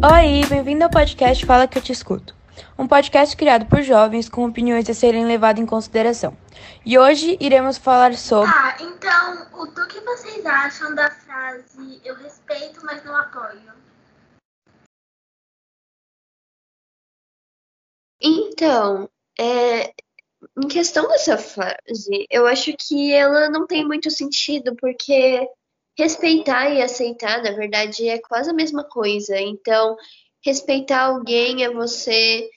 Oi, bem-vindo ao podcast Fala que eu te escuto. Um podcast criado por jovens com opiniões a serem levadas em consideração. E hoje iremos falar sobre. Ah, então, o do que vocês acham da frase eu respeito, mas não apoio? Então, é, em questão dessa frase, eu acho que ela não tem muito sentido, porque respeitar e aceitar, na verdade, é quase a mesma coisa. Então, respeitar alguém é você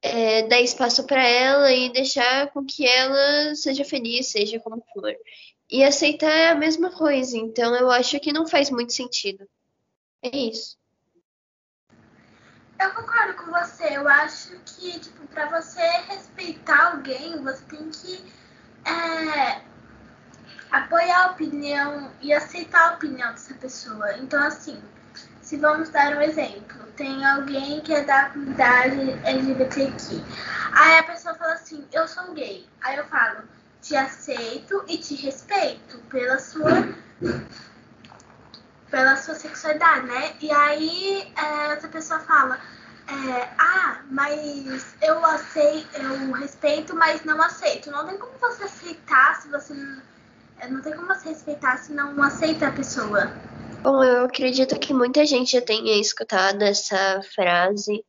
é, dar espaço para ela e deixar com que ela seja feliz, seja como for. E aceitar é a mesma coisa. Então, eu acho que não faz muito sentido. É isso. Eu concordo com você. Eu acho que, tipo, pra você respeitar alguém, você tem que é, apoiar a opinião e aceitar a opinião dessa pessoa. Então, assim, se vamos dar um exemplo, tem alguém que é da comunidade LGBTQ. Aí a pessoa fala assim, eu sou gay. Aí eu falo, te aceito e te respeito pela sua pela sua sexualidade, né? E aí é, essa pessoa fala, é, ah, mas eu aceito, eu respeito, mas não aceito. Não tem como você aceitar se você é, não tem como você respeitar se não aceita a pessoa. Bom, eu acredito que muita gente já tenha escutado essa frase.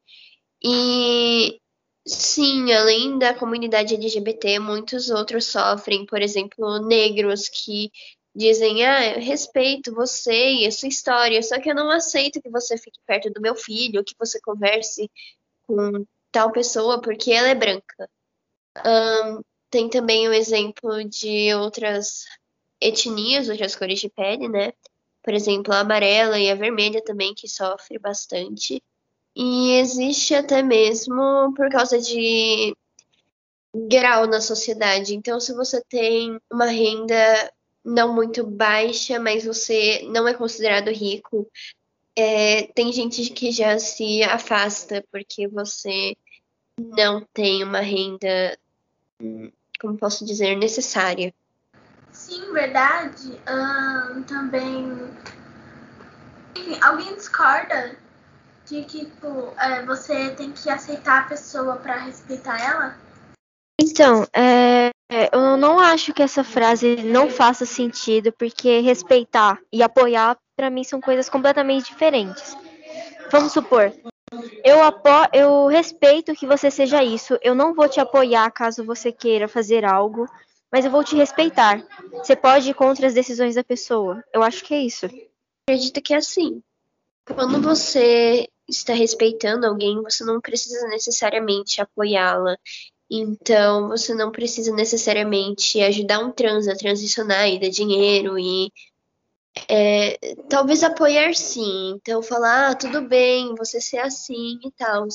E sim, além da comunidade LGBT, muitos outros sofrem, por exemplo, negros que dizem: Ah, eu respeito você e a sua história, só que eu não aceito que você fique perto do meu filho, que você converse com tal pessoa porque ela é branca. Um, tem também o exemplo de outras etnias, outras cores de pele, né? Por exemplo, a amarela e a vermelha também, que sofre bastante. E existe até mesmo por causa de grau na sociedade. Então, se você tem uma renda não muito baixa, mas você não é considerado rico. É, tem gente que já se afasta porque você não tem uma renda, como posso dizer, necessária. Sim, verdade. também. Enfim, alguém discorda de que tipo, é, você tem que aceitar a pessoa para respeitar ela? Então, é, eu não acho que essa frase não faça sentido, porque respeitar e apoiar, para mim, são coisas completamente diferentes. Vamos supor, eu, apo eu respeito que você seja isso, eu não vou te apoiar caso você queira fazer algo, mas eu vou te respeitar. Você pode ir contra as decisões da pessoa. Eu acho que é isso. Acredito que é assim. Quando você está respeitando alguém, você não precisa necessariamente apoiá-la então, você não precisa necessariamente ajudar um trans a transicionar e dar dinheiro e é, talvez apoiar sim. Então, falar, ah, tudo bem, você ser assim e tal.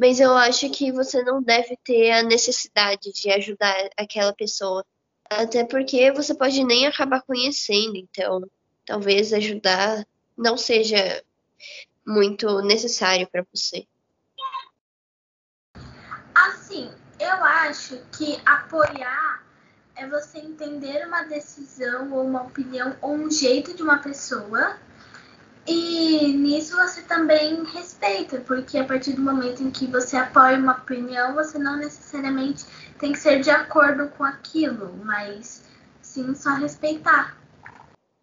Mas eu acho que você não deve ter a necessidade de ajudar aquela pessoa. Até porque você pode nem acabar conhecendo. Então, talvez ajudar não seja muito necessário para você. Assim, eu acho que apoiar é você entender uma decisão ou uma opinião ou um jeito de uma pessoa. E nisso você também respeita, porque a partir do momento em que você apoia uma opinião, você não necessariamente tem que ser de acordo com aquilo, mas sim só respeitar.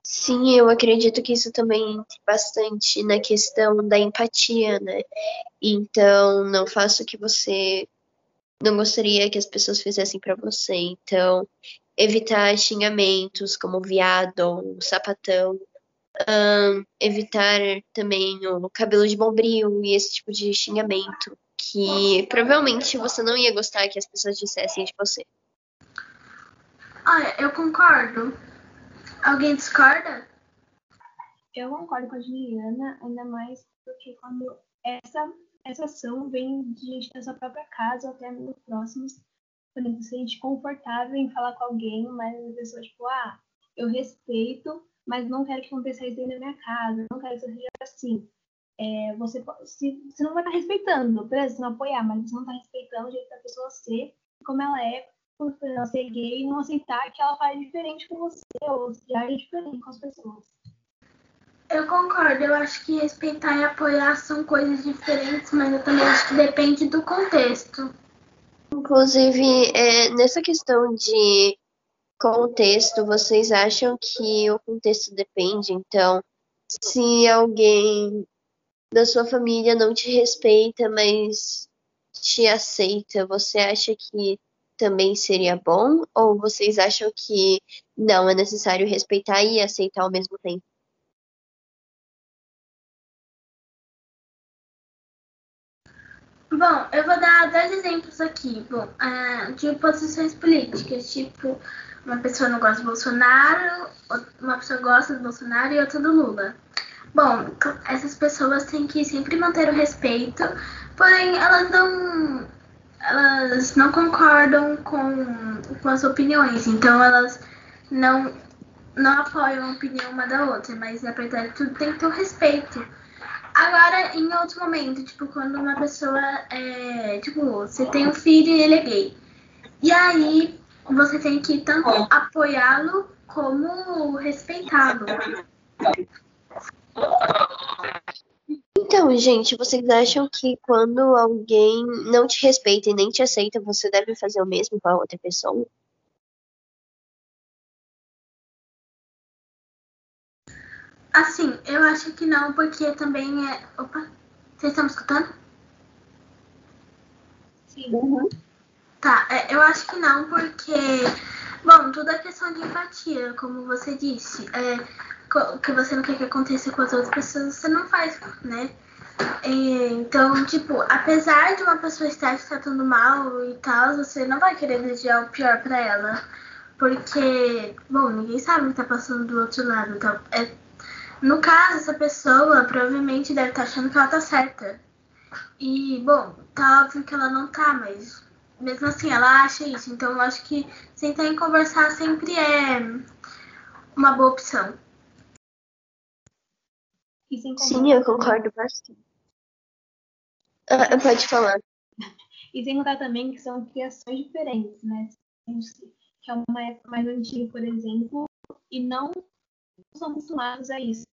Sim, eu acredito que isso também entra bastante na questão da empatia, né? Então, não faço que você não gostaria que as pessoas fizessem para você. Então, evitar xingamentos como viado ou sapatão. Um, evitar também o cabelo de bombril e esse tipo de xingamento que provavelmente você não ia gostar que as pessoas dissessem de você. Olha, eu concordo. Alguém discorda? Eu concordo com a Juliana, ainda mais porque quando essa essa ação vem de gente da sua própria casa ou até amigos próximos, quando você se sente confortável em falar com alguém, mas a pessoa, tipo, ah, eu respeito, mas não quero que aconteça isso dentro da minha casa, não quero que você seja assim. É, você, se, você não vai estar respeitando, beleza, você não apoiar, mas você não está respeitando o jeito da pessoa ser, como ela é, por ela ser gay, e não aceitar que ela faz diferente com você, ou se age diferente com as pessoas. Eu concordo, eu acho que respeitar e apoiar são coisas diferentes, mas eu também acho que depende do contexto. Inclusive, é, nessa questão de contexto, vocês acham que o contexto depende? Então, se alguém da sua família não te respeita, mas te aceita, você acha que também seria bom? Ou vocês acham que não é necessário respeitar e aceitar ao mesmo tempo? Bom, eu vou dar dois exemplos aqui. Bom, uh, de posições políticas, tipo, uma pessoa não gosta do Bolsonaro, uma pessoa gosta do Bolsonaro e outra do Lula. Bom, essas pessoas têm que sempre manter o respeito, porém elas não elas não concordam com, com as opiniões, então elas não não apoiam a opinião uma da outra, mas apesar de tudo tem que ter o respeito. Agora, em outro momento, tipo, quando uma pessoa é. Tipo, você tem um filho e ele é gay. E aí você tem que tanto apoiá-lo como respeitá-lo. Então, gente, vocês acham que quando alguém não te respeita e nem te aceita, você deve fazer o mesmo com a outra pessoa? Assim, eu acho que não, porque também é. Opa, vocês estão me escutando? Sim. Uhum. Tá, é, eu acho que não, porque. Bom, tudo é questão de empatia, como você disse. É, o que você não quer que aconteça com as outras pessoas, você não faz, né? então, tipo, apesar de uma pessoa estar te tratando mal e tal, você não vai querer desejar o pior para ela. Porque, bom, ninguém sabe o que tá passando do outro lado. Então, é no caso, essa pessoa provavelmente deve estar tá achando que ela tá certa. E, bom, tá óbvio que ela não tá, mas mesmo assim ela acha isso. Então eu acho que sentar e conversar sempre é uma boa opção. Sim, eu concordo bastante. Ah, pode falar. E sem contar também que são criações diferentes, né? Que é uma época mais antiga, por exemplo, e não são acostumados a isso.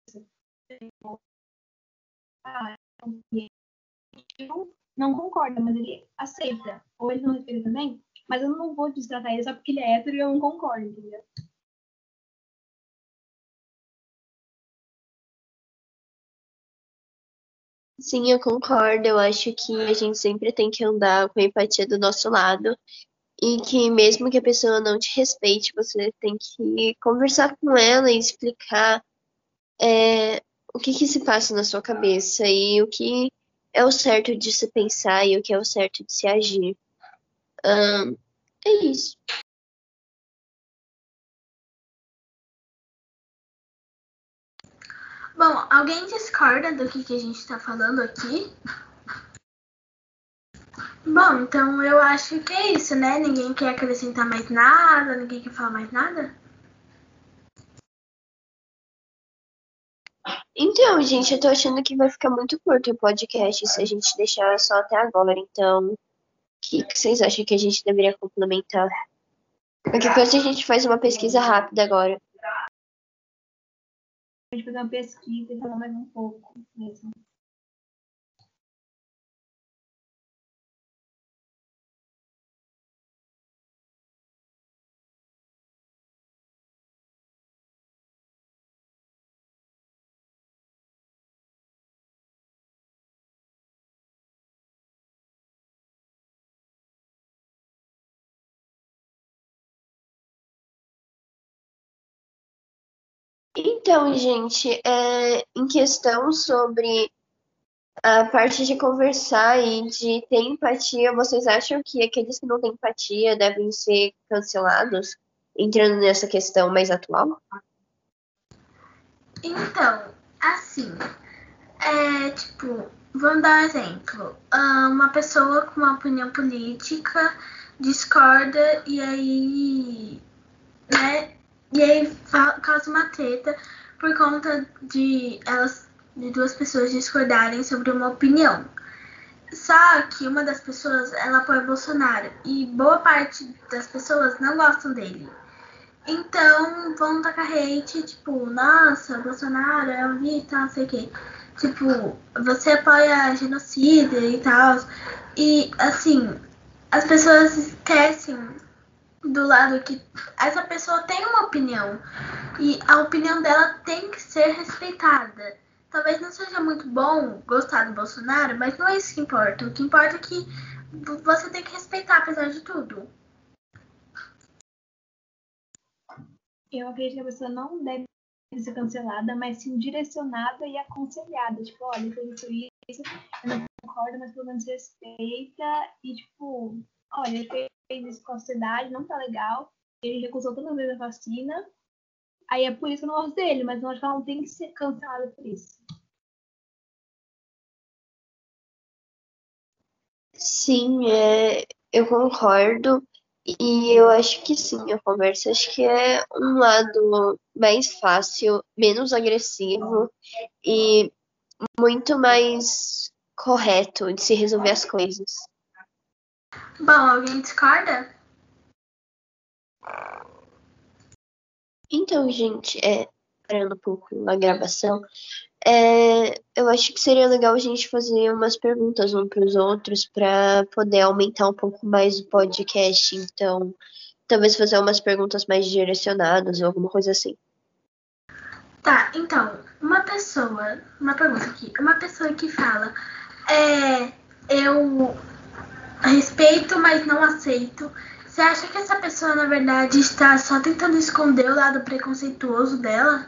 Ah, não concorda, mas ele aceita. Ou ele não respeita também, mas eu não vou destratar ele só porque ele é hétero e eu não concordo, entendeu? Sim, eu concordo. Eu acho que a gente sempre tem que andar com a empatia do nosso lado e que mesmo que a pessoa não te respeite, você tem que conversar com ela e explicar é, o que, que se passa na sua cabeça e o que é o certo de se pensar e o que é o certo de se agir. Um, é isso. Bom, alguém discorda do que, que a gente está falando aqui? Bom, então eu acho que é isso, né? Ninguém quer acrescentar mais nada, ninguém quer falar mais nada? Então, gente, eu tô achando que vai ficar muito curto o podcast se a gente deixar só até agora. Então, o que, que vocês acham que a gente deveria complementar? Qualquer coisa a gente faz uma pesquisa rápida agora. A gente fazer uma pesquisa e falar mais um pouco mesmo. Então, gente, é, em questão sobre a parte de conversar e de ter empatia, vocês acham que aqueles que não têm empatia devem ser cancelados? Entrando nessa questão mais atual? Então, assim, é tipo, vamos dar um exemplo. Ah, uma pessoa com uma opinião política discorda e aí, né, e aí causa uma treta por conta de elas de duas pessoas discordarem sobre uma opinião. Só que uma das pessoas ela apoia Bolsonaro e boa parte das pessoas não gostam dele. Então vão tacar hate, tipo, nossa, Bolsonaro é um tal, não sei o quê. Tipo, você apoia genocídio e tal. E assim, as pessoas esquecem do lado que essa pessoa tem uma opinião. E a opinião dela tem que ser respeitada. Talvez não seja muito bom gostar do Bolsonaro, mas não é isso que importa. O que importa é que você tem que respeitar, apesar de tudo. Eu acredito que a pessoa não deve ser cancelada, mas sim direcionada e aconselhada. Tipo, olha, fez isso, isso, eu não concordo, mas pelo menos respeita. E, tipo, olha, isso com a sociedade, não tá legal. Ele recusou toda vez a vacina. Aí é por isso que eu não gosto dele, mas eu acho que ela não tem que ser cancelada por isso. Sim, é, eu concordo. E eu acho que sim, a conversa acho que é um lado mais fácil, menos agressivo e muito mais correto de se resolver as coisas. Bom, alguém discorda? Então, gente, é, parando um pouco a gravação, é, eu acho que seria legal a gente fazer umas perguntas uns para os outros para poder aumentar um pouco mais o podcast. Então, talvez fazer umas perguntas mais direcionadas ou alguma coisa assim. Tá, então, uma pessoa, uma pergunta aqui, uma pessoa que fala, é, eu respeito, mas não aceito. Você acha que essa pessoa, na verdade, está só tentando esconder o lado preconceituoso dela?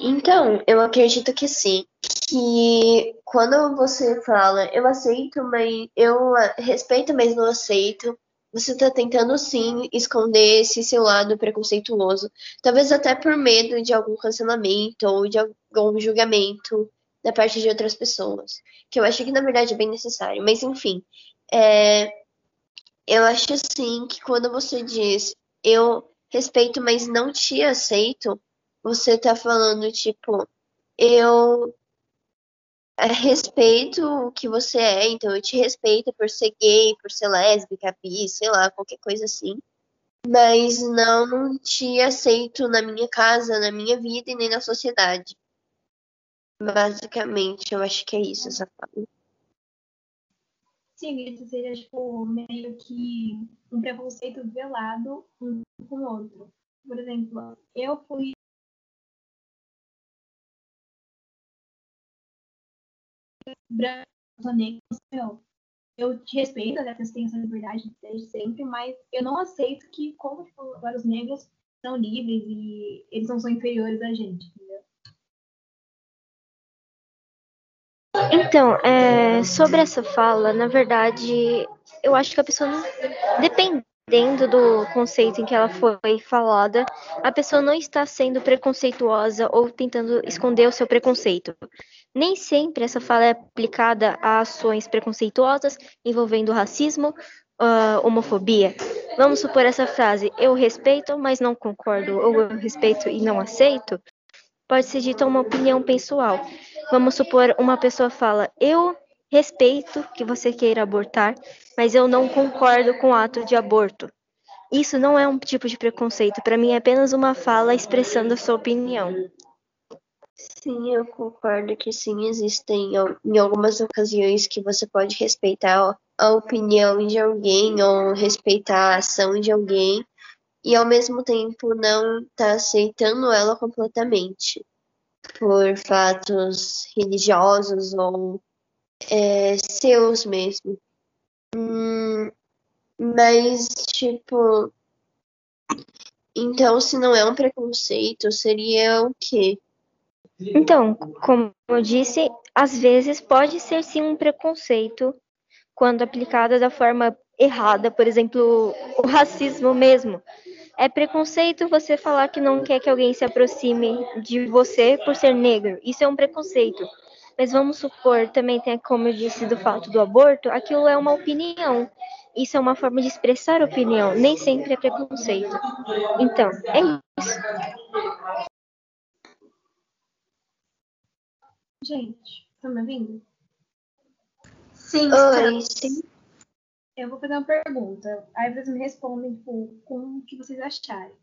Então, eu acredito que sim. Que quando você fala eu aceito, mas eu respeito, mas não aceito, você está tentando sim esconder esse seu lado preconceituoso. Talvez até por medo de algum cancelamento ou de algum julgamento da parte de outras pessoas. Que eu acho que na verdade é bem necessário. Mas enfim, é, eu acho assim que quando você diz eu respeito, mas não te aceito, você tá falando, tipo, eu respeito o que você é, então eu te respeito por ser gay, por ser lésbica, bi, sei lá, qualquer coisa assim. Mas não te aceito na minha casa, na minha vida e nem na sociedade. Basicamente, eu acho que é isso essa fala. Sim, isso seria tipo meio que um preconceito velado um com o outro. Por exemplo, eu fui branco, negro, eu, eu te respeito, né, você tem essa liberdade desde sempre, mas eu não aceito que, como tipo, agora os negros são livres e eles não são inferiores a gente, Então, é, sobre essa fala, na verdade, eu acho que a pessoa não. Dependendo do conceito em que ela foi falada, a pessoa não está sendo preconceituosa ou tentando esconder o seu preconceito. Nem sempre essa fala é aplicada a ações preconceituosas envolvendo racismo, uh, homofobia. Vamos supor essa frase: eu respeito, mas não concordo, ou eu respeito e não aceito. Pode ser dita uma opinião pessoal. Vamos supor uma pessoa fala: eu respeito que você queira abortar, mas eu não concordo com o ato de aborto. Isso não é um tipo de preconceito, para mim é apenas uma fala expressando a sua opinião. Sim, eu concordo que sim, existem em algumas ocasiões que você pode respeitar a opinião de alguém ou respeitar a ação de alguém e ao mesmo tempo não tá aceitando ela completamente por fatos religiosos ou é, seus mesmo. Hum, mas, tipo. Então, se não é um preconceito, seria o quê? Então, como eu disse, às vezes pode ser sim um preconceito quando aplicado da forma errada, por exemplo, o racismo mesmo. É preconceito você falar que não quer que alguém se aproxime de você por ser negro. Isso é um preconceito. Mas vamos supor, também tem, como eu disse, do fato do aborto, aquilo é uma opinião. Isso é uma forma de expressar opinião, nem sempre é preconceito. Então, é isso. Gente, tá me ouvindo? Sim, Oi, sim. Eu vou fazer uma pergunta. Aí vocês me respondem, tipo, com o que vocês acharem.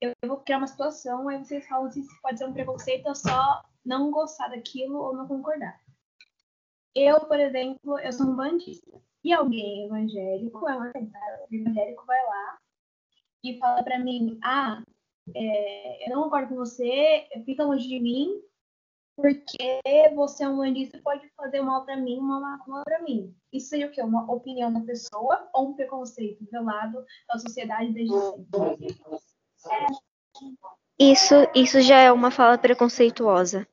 Eu, vou criar uma situação, aí vocês falam se pode ser um preconceito ou só não gostar daquilo ou não concordar. Eu, por exemplo, eu sou um bandista. E alguém evangélico, é um evangélico vai lá e fala para mim, ah, é, eu não concordo com você, fica longe de mim, porque você é um e pode fazer mal para mim, mal para mim. Isso seria o quê? Uma opinião da pessoa ou um preconceito velado da sociedade desde sempre? Isso, isso já é uma fala preconceituosa.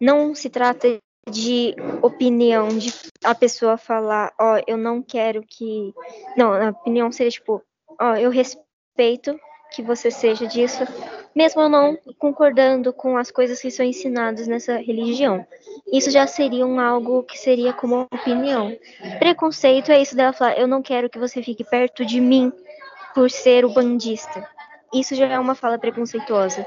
Não se trata de opinião, de a pessoa falar, ó, oh, eu não quero que. Não, a opinião seria tipo, ó, oh, eu respeito que você seja disso, mesmo não concordando com as coisas que são ensinadas nessa religião. Isso já seria um algo que seria como opinião. Preconceito é isso dela falar, eu não quero que você fique perto de mim por ser o bandista. Isso já é uma fala preconceituosa.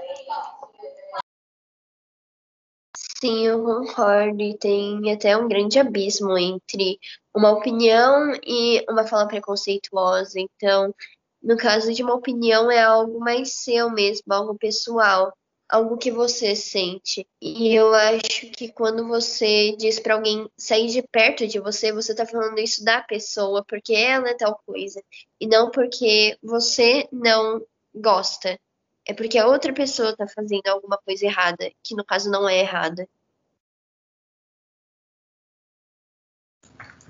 Sim, eu concordo. E tem até um grande abismo entre uma opinião e uma fala preconceituosa. Então, no caso de uma opinião, é algo mais seu mesmo, algo pessoal, algo que você sente. E eu acho que quando você diz para alguém sair de perto de você, você tá falando isso da pessoa, porque ela é tal coisa, e não porque você não gosta. É porque a outra pessoa tá fazendo alguma coisa errada, que no caso não é errada.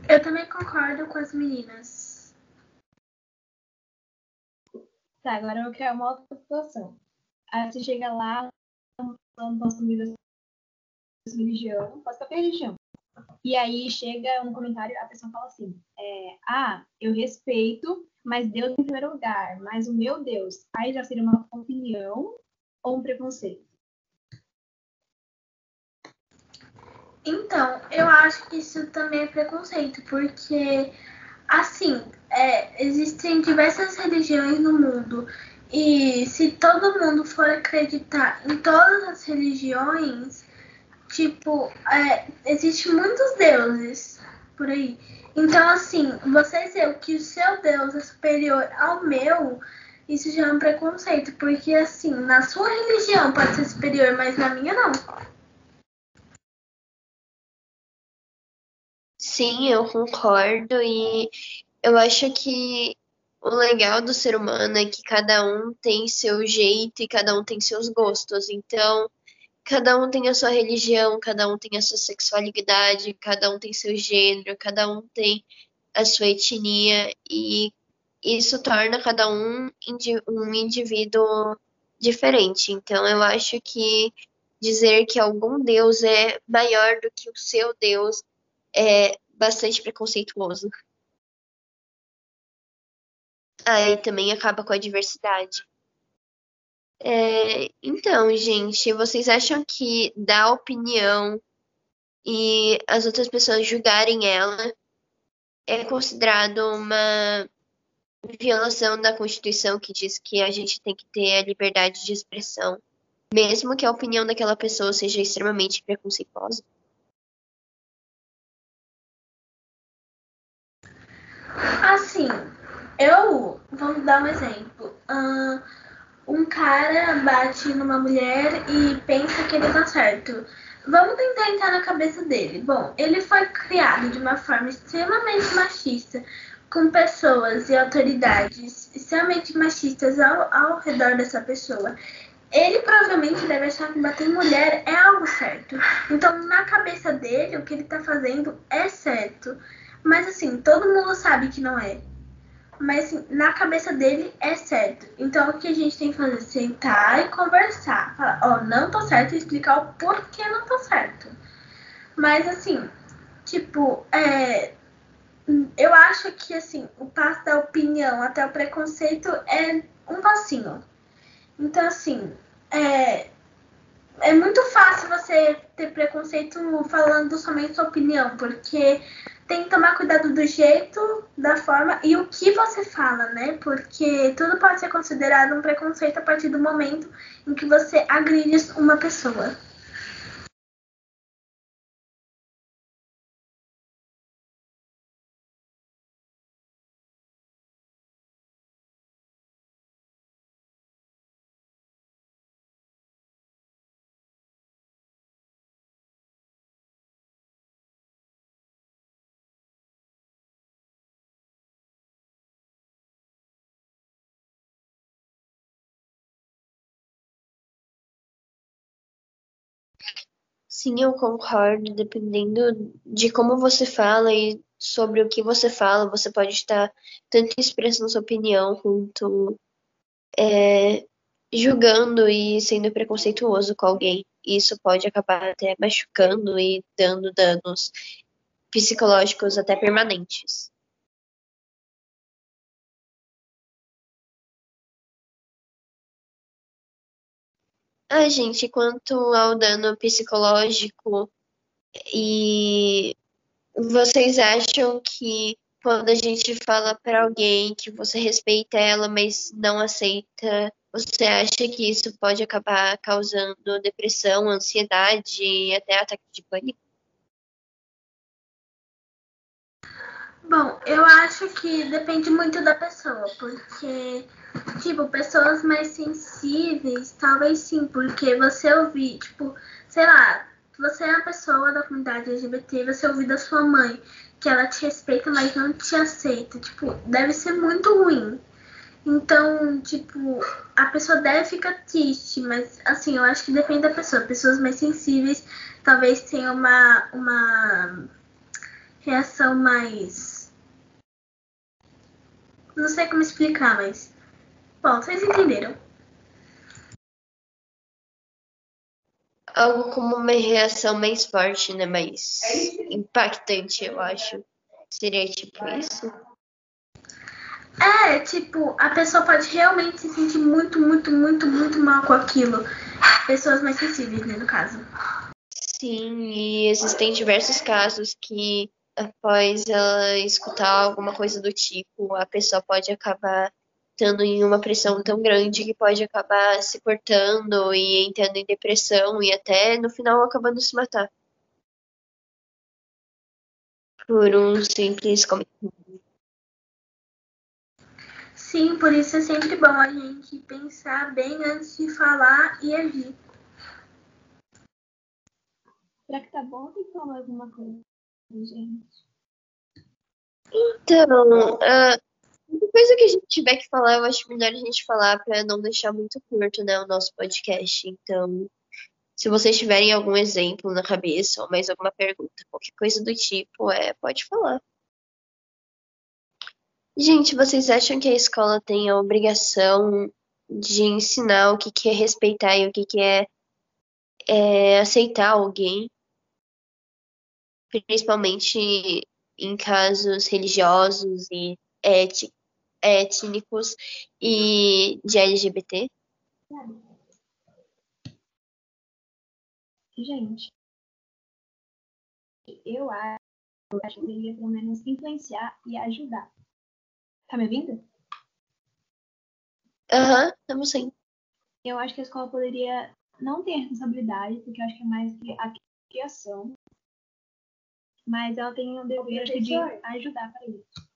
Eu também concordo com as meninas. Tá, agora eu quero uma outra situação. Aí você chega lá, falando das comidas religião, pode qualquer religião. E aí chega um comentário, a pessoa fala assim: é, Ah, eu respeito, mas Deus em primeiro lugar, mas o meu Deus. Aí já seria uma opinião ou um preconceito? Então, eu acho que isso também é preconceito, porque Assim, é, existem diversas religiões no mundo e se todo mundo for acreditar em todas as religiões, tipo, é, existem muitos deuses por aí. Então, assim, você dizer que o seu Deus é superior ao meu, isso já é um preconceito, porque assim, na sua religião pode ser superior, mas na minha não. Sim, eu concordo e eu acho que o legal do ser humano é que cada um tem seu jeito e cada um tem seus gostos. Então, cada um tem a sua religião, cada um tem a sua sexualidade, cada um tem seu gênero, cada um tem a sua etnia e isso torna cada um um indivíduo diferente. Então, eu acho que dizer que algum Deus é maior do que o seu Deus é bastante preconceituoso. Aí também acaba com a diversidade. É, então, gente, vocês acham que dar opinião e as outras pessoas julgarem ela é considerado uma violação da Constituição que diz que a gente tem que ter a liberdade de expressão, mesmo que a opinião daquela pessoa seja extremamente preconceituosa? Assim, eu. Vamos dar um exemplo. Uh, um cara bate numa mulher e pensa que ele tá certo. Vamos tentar entrar na cabeça dele. Bom, ele foi criado de uma forma extremamente machista, com pessoas e autoridades extremamente machistas ao, ao redor dessa pessoa. Ele provavelmente deve achar que bater em mulher é algo certo. Então, na cabeça dele, o que ele tá fazendo é certo. Mas assim, todo mundo sabe que não é. Mas assim, na cabeça dele é certo. Então o que a gente tem que fazer? Sentar e conversar. Falar, ó, oh, não tô certo e explicar o porquê não tô certo. Mas assim, tipo, é, eu acho que assim, o passo da opinião até o preconceito é um passinho. Então, assim, é, é muito fácil você ter preconceito falando somente sua opinião, porque tem que tomar cuidado do jeito, da forma e o que você fala, né? Porque tudo pode ser considerado um preconceito a partir do momento em que você agride uma pessoa. Sim, eu concordo. Dependendo de como você fala e sobre o que você fala, você pode estar tanto expressando sua opinião quanto é, julgando e sendo preconceituoso com alguém. Isso pode acabar até machucando e dando danos psicológicos até permanentes. Ah, gente, quanto ao dano psicológico e vocês acham que quando a gente fala para alguém que você respeita ela, mas não aceita, você acha que isso pode acabar causando depressão, ansiedade e até ataque de pânico? Bom, eu acho que depende muito da pessoa, porque, tipo, pessoas mais sensíveis, talvez sim, porque você ouvir, tipo, sei lá, você é uma pessoa da comunidade LGBT, você ouvir da sua mãe que ela te respeita, mas não te aceita, tipo, deve ser muito ruim. Então, tipo, a pessoa deve ficar triste, mas assim, eu acho que depende da pessoa. Pessoas mais sensíveis talvez tenham uma, uma reação mais não sei como explicar, mas. Bom, vocês entenderam. Algo como uma reação mais forte, né? Mais impactante, eu acho. Seria tipo isso? É, tipo, a pessoa pode realmente se sentir muito, muito, muito, muito mal com aquilo. Pessoas mais sensíveis, né, no caso. Sim, e existem diversos casos que após ela escutar alguma coisa do tipo, a pessoa pode acabar estando em uma pressão tão grande que pode acabar se cortando e entrando em depressão e até no final acabando se matar. Por um simples comentário. Sim, por isso é sempre bom a gente pensar bem antes de falar e agir. Será que tá bom ou tem que falar alguma coisa? Gente? Então, uh, coisa que a gente tiver que falar, eu acho melhor a gente falar para não deixar muito curto, né, o nosso podcast. Então, se vocês tiverem algum exemplo na cabeça ou mais alguma pergunta, qualquer coisa do tipo, é, pode falar. Gente, vocês acham que a escola tem a obrigação de ensinar o que, que é respeitar e o que, que é, é aceitar alguém? Principalmente em casos religiosos e étnicos e de LGBT? Gente, eu acho que deveria pelo menos influenciar e ajudar. Tá me ouvindo? Aham, uhum, estamos sim. Eu acho que a escola poderia não ter responsabilidade, porque eu acho que é mais que a criação mas ela tem o dever de ajudar para isso.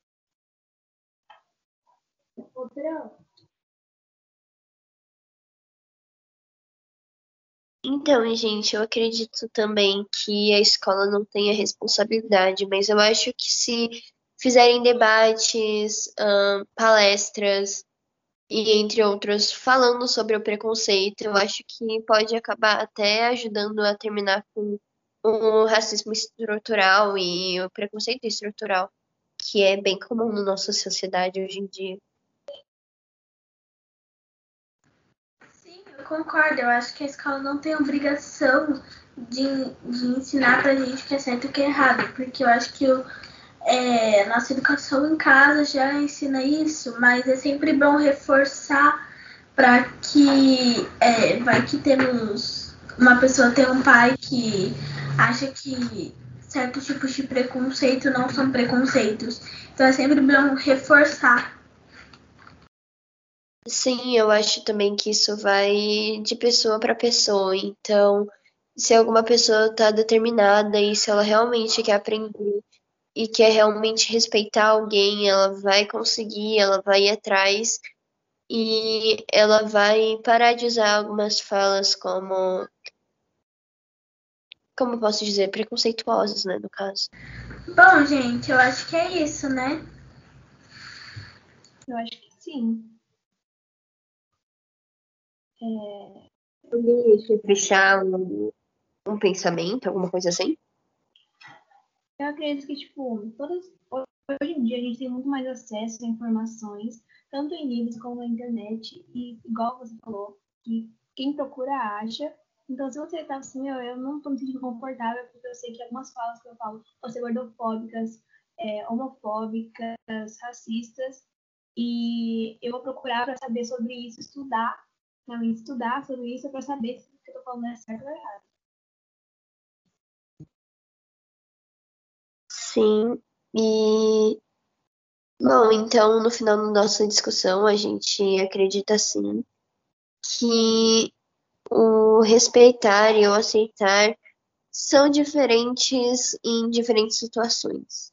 Então, gente, eu acredito também que a escola não tem a responsabilidade, mas eu acho que se fizerem debates, palestras e entre outros falando sobre o preconceito, eu acho que pode acabar até ajudando a terminar com o racismo estrutural e o preconceito estrutural, que é bem comum na nossa sociedade hoje em dia. Sim, eu concordo. Eu acho que a escola não tem obrigação de, de ensinar pra gente o que é certo e o que é errado, porque eu acho que o, é, nossa educação em casa já ensina isso, mas é sempre bom reforçar para que é, vai que temos uma pessoa tem um pai que acha que certos tipos de preconceito não são preconceitos. Então é sempre bom reforçar. Sim, eu acho também que isso vai de pessoa para pessoa. Então, se alguma pessoa está determinada e se ela realmente quer aprender e quer realmente respeitar alguém, ela vai conseguir, ela vai ir atrás e ela vai parar de usar algumas falas como como eu posso dizer, preconceituosos, né, no caso. Bom, gente, eu acho que é isso, né? Eu acho que sim. É... Deixa eu fechar o, um pensamento, alguma coisa assim? Eu acredito que, tipo, todas, hoje em dia a gente tem muito mais acesso a informações, tanto em livros como na internet, e igual você falou, que quem procura acha. Então, se você tá assim, eu, eu não tô me sentindo confortável, porque eu sei que algumas falas que eu falo vão ser gordofóbicas, é, homofóbicas, racistas, e eu vou procurar para saber sobre isso, estudar, realmente estudar sobre isso para saber se o que eu tô falando é certo ou errado. Sim, e bom, então no final da nossa discussão a gente acredita sim que o respeitar e o aceitar são diferentes em diferentes situações.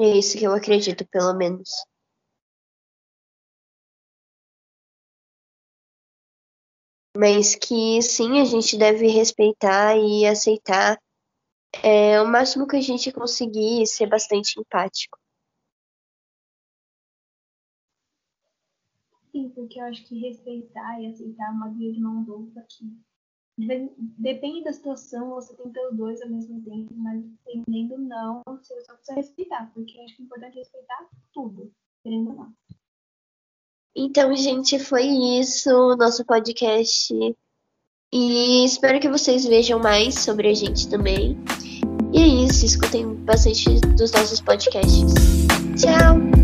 É isso que eu acredito, pelo menos. Mas que sim, a gente deve respeitar e aceitar é, o máximo que a gente conseguir e ser bastante empático. Sim, porque eu acho que respeitar e aceitar é uma via de mão dupla aqui. Depende da situação, você tem que ter os dois ao mesmo tempo, mas dependendo não, você só precisa respeitar, porque eu acho que é importante respeitar tudo, querendo ou não. Então, gente, foi isso nosso podcast. E espero que vocês vejam mais sobre a gente também. E é isso, escutem bastante dos nossos podcasts. Tchau!